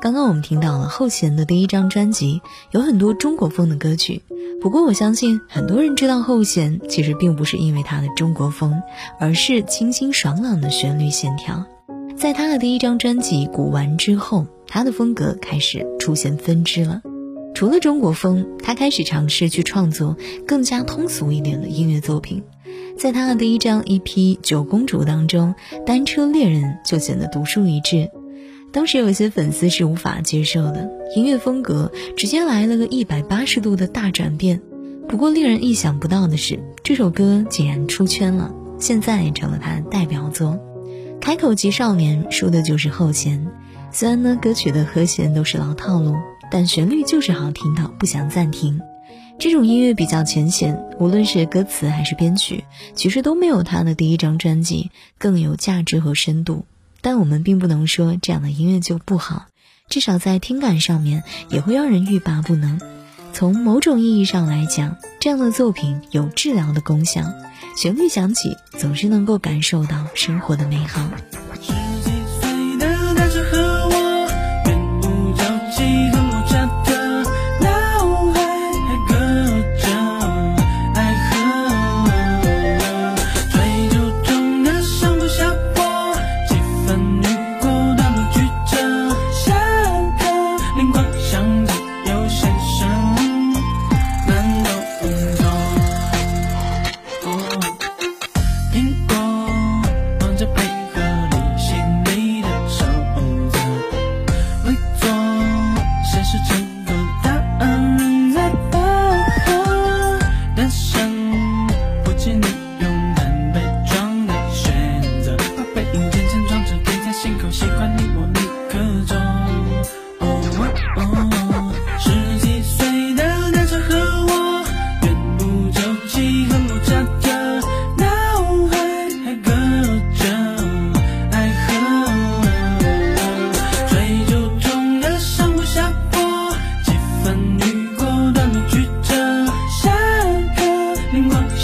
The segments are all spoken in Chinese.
刚刚我们听到了后弦的第一张专辑，有很多中国风的歌曲。不过我相信很多人知道后弦，其实并不是因为它的中国风，而是清新爽朗的旋律线条。在他的第一张专辑《古玩》之后，他的风格开始出现分支了。除了中国风，他开始尝试去创作更加通俗一点的音乐作品。在他的第一张 EP《九公主》当中，《单车恋人》就显得独树一帜。当时有一些粉丝是无法接受的，音乐风格直接来了个一百八十度的大转变。不过令人意想不到的是，这首歌竟然出圈了，现在成了他的代表作。开口即少年说的就是后弦，虽然呢歌曲的和弦都是老套路，但旋律就是好听到不想暂停。这种音乐比较浅显，无论是歌词还是编曲，其实都没有他的第一张专辑更有价值和深度。但我们并不能说这样的音乐就不好，至少在听感上面也会让人欲罢不能。从某种意义上来讲，这样的作品有治疗的功效，旋律响起总是能够感受到生活的美好。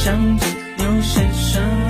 想着有些伤。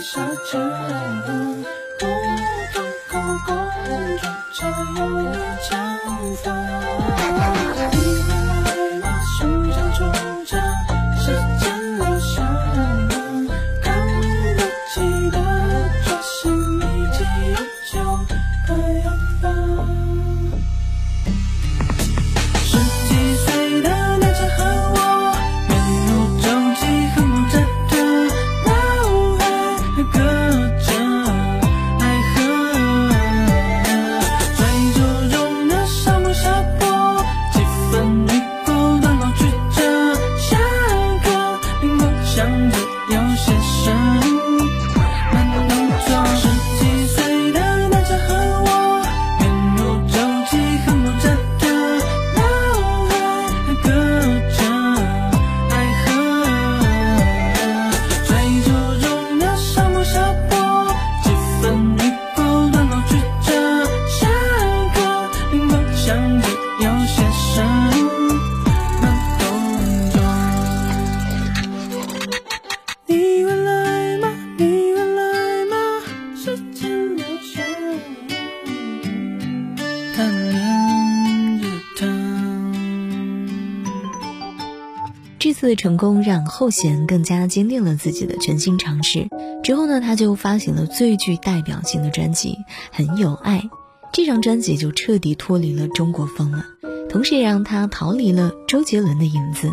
下车不敢口拱车又要乘风你快来我驶向终次成功让后弦更加坚定了自己的全新尝试。之后呢，他就发行了最具代表性的专辑《很有爱》，这张专辑就彻底脱离了中国风了，同时也让他逃离了周杰伦的影子。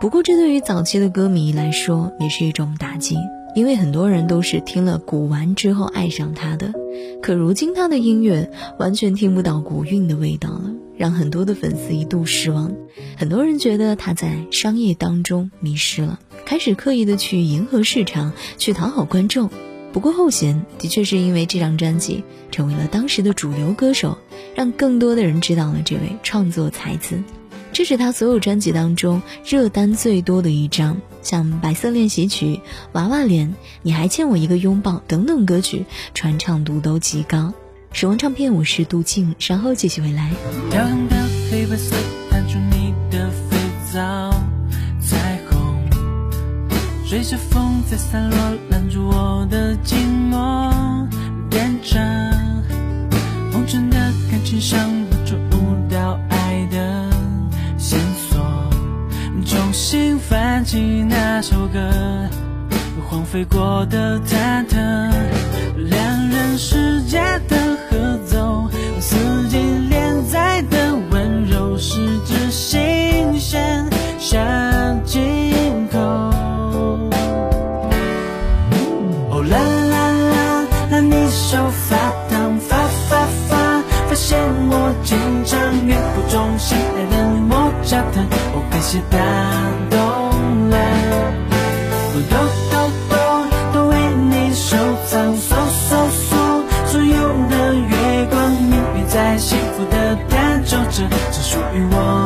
不过，这对于早期的歌迷来说也是一种打击。因为很多人都是听了古玩之后爱上他的，可如今他的音乐完全听不到古韵的味道了，让很多的粉丝一度失望。很多人觉得他在商业当中迷失了，开始刻意的去迎合市场，去讨好观众。不过后弦的确是因为这张专辑成为了当时的主流歌手，让更多的人知道了这位创作才子。这是他所有专辑当中热单最多的一张，像《白色练习曲》《娃娃脸》《你还欠我一个拥抱》等等歌曲，传唱度都极高。时光唱片，我是杜静，稍后继续回来。漂亮的黑白色，弹出你的肥皂彩虹，随着风在散落，拦住我的寂寞，变成红尘的感情上。翻起那首歌，荒废过的些，打动了，都都都都为你收藏，搜搜搜，所有的月光，明明在幸福的弹奏着，只属于我。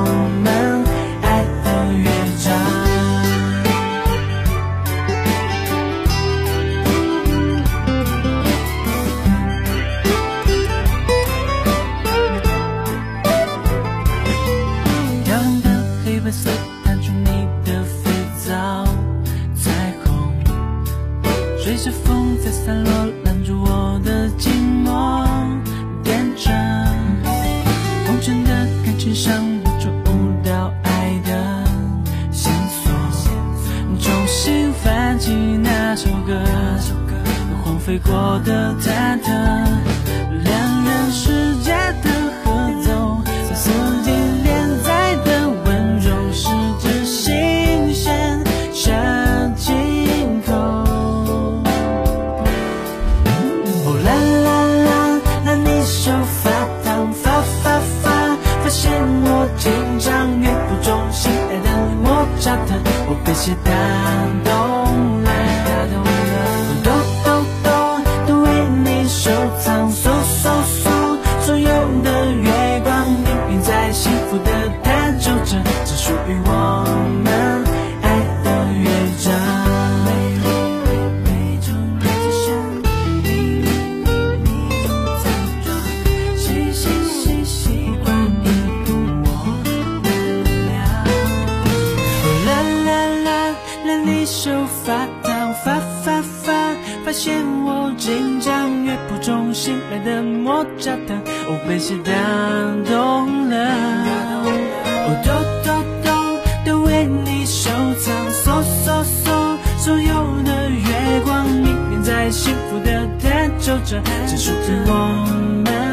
在散落，拦住我的寂寞，点着红尘的感情上，我找不到爱的线索，重新翻起那首歌，荒废过的忐忑。我紧张乐谱中心来的莫扎特。我被谁打动了我偷偷都的为你收藏搜搜搜所有的月光迷恋在幸福的弹奏着结束我们。